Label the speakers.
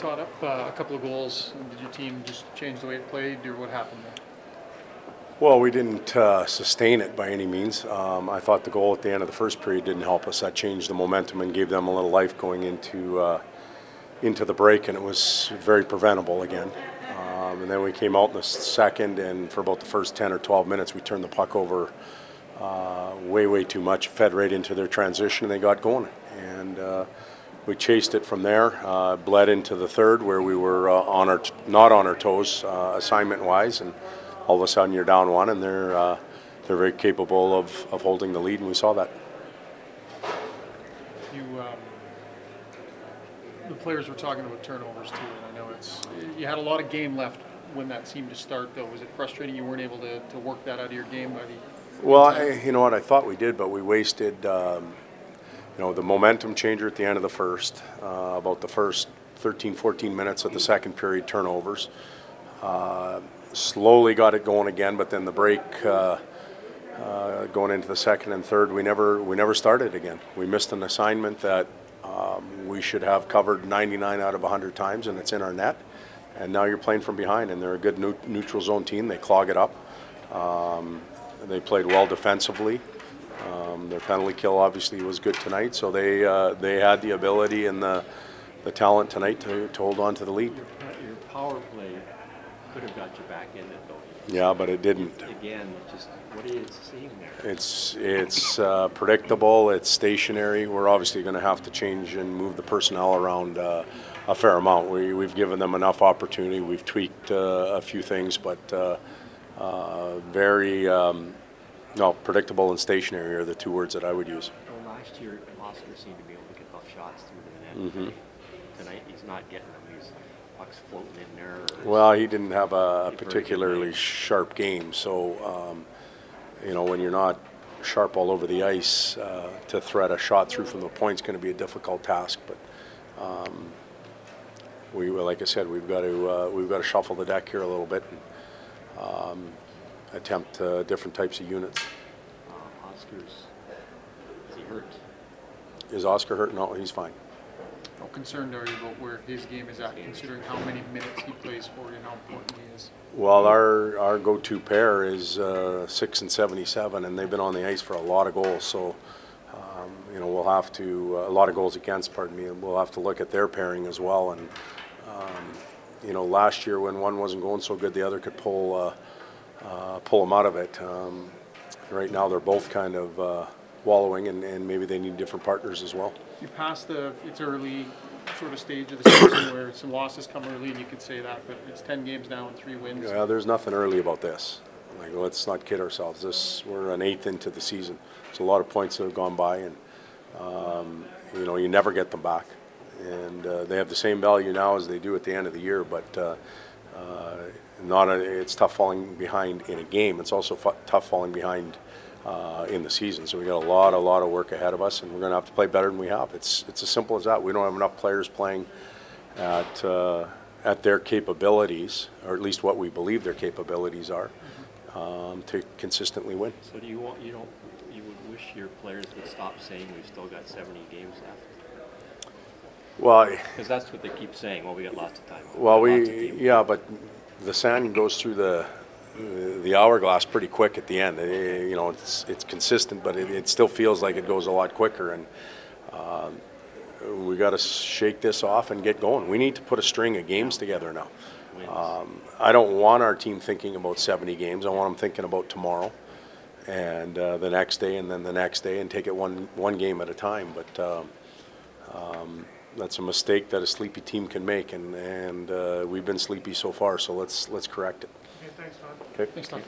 Speaker 1: Todd, up uh, a couple of goals. Did your team just change the way it played, or what happened there?
Speaker 2: Well, we didn't uh, sustain it by any means. Um, I thought the goal at the end of the first period didn't help us. That changed the momentum and gave them a little life going into uh, into the break, and it was very preventable again. Um, and then we came out in the second, and for about the first 10 or 12 minutes, we turned the puck over uh, way, way too much, fed right into their transition, and they got going. And uh, we chased it from there, uh, bled into the third, where we were uh, on our t- not on our toes uh, assignment-wise, and all of a sudden you're down one, and they're uh, they're very capable of, of holding the lead, and we saw that.
Speaker 1: You, um, the players were talking about turnovers too, and I know it's you had a lot of game left when that seemed to start. Though, was it frustrating you weren't able to, to work that out of your game by the?
Speaker 2: Well, I, you know what? I thought we did, but we wasted, um, you know, the momentum changer at the end of the first, uh, about the first 13, 14 minutes of the second period turnovers. Uh, slowly got it going again, but then the break uh, uh, going into the second and third, we never we never started again. We missed an assignment that um, we should have covered 99 out of 100 times, and it's in our net. And now you're playing from behind, and they're a good neu- neutral zone team. They clog it up. Um, they played well defensively. Um, their penalty kill obviously was good tonight, so they uh, they had the ability and the the talent tonight to, to hold on to the lead.
Speaker 3: Your power play could have got you back in it though.
Speaker 2: Yeah, but it didn't.
Speaker 3: Again, just what are you seeing there?
Speaker 2: It's it's uh, predictable. It's stationary. We're obviously going to have to change and move the personnel around uh, a fair amount. We we've given them enough opportunity. We've tweaked uh, a few things, but uh, uh, very um, no predictable and stationary are the two words that I would use.
Speaker 3: Well, last year, Oscar seemed to be able to get those shots through the net. Tonight, he's not getting them. He's pucks floating in there.
Speaker 2: Well, he didn't have a particularly sharp game, so um, you know when you're not sharp all over the ice, uh, to thread a shot through from the point is going to be a difficult task. But um, we, like I said, we've got to uh, we've got to shuffle the deck here a little bit and um, attempt uh, different types of units.
Speaker 3: Uh, Oscar's, is he hurt?
Speaker 2: Is Oscar hurt? No, he's fine.
Speaker 1: How concerned are you about where his game is at, considering how many minutes he plays for you and how important he is?
Speaker 2: Well, our, our go-to pair is uh, six and seventy-seven, and they've been on the ice for a lot of goals. So, um, you know, we'll have to uh, a lot of goals against. Pardon me. We'll have to look at their pairing as well. And um, you know, last year when one wasn't going so good, the other could pull uh, uh, pull them out of it. Um, right now, they're both kind of uh, wallowing, and, and maybe they need different partners as well.
Speaker 1: You pass the it's early sort of stage of the season where some losses come early, and you could say that, but it's ten games now and three wins.
Speaker 2: Yeah, there's nothing early about this. Like, let's not kid ourselves. This we're an eighth into the season. There's a lot of points that have gone by, and um, you know you never get them back. And uh, they have the same value now as they do at the end of the year, but uh, not a, it's tough falling behind in a game. It's also tough falling behind uh, in the season. So we got a lot, a lot of work ahead of us, and we're going to have to play better than we have. It's it's as simple as that. We don't have enough players playing at uh, at their capabilities, or at least what we believe their capabilities are, um, to consistently win.
Speaker 3: So do you want, you don't, you would wish your players would stop saying we've still got seventy games left?
Speaker 2: Well,
Speaker 3: Because that's what they keep saying, well, we got lots of time.
Speaker 2: well,
Speaker 3: Lots of
Speaker 2: we
Speaker 3: games.
Speaker 2: yeah, but the sand goes through the the hourglass pretty quick at the end. Eh, You know, it's it's consistent, but it, it still feels like it goes a lot quicker, and um, we got to shake this off and get going. We need to put a string of games together now.
Speaker 3: Wins.
Speaker 2: Um, I don't want our team thinking about 70 games. I want them thinking about tomorrow and uh, the next day and then the next day and take it one, one game at a time. But um, um, that's a mistake that a sleepy team can make, and, and uh, we've been sleepy so far, so let's, let's correct it.
Speaker 4: Okay, thanks, Todd.
Speaker 2: Okay?
Speaker 1: Thanks, Tom.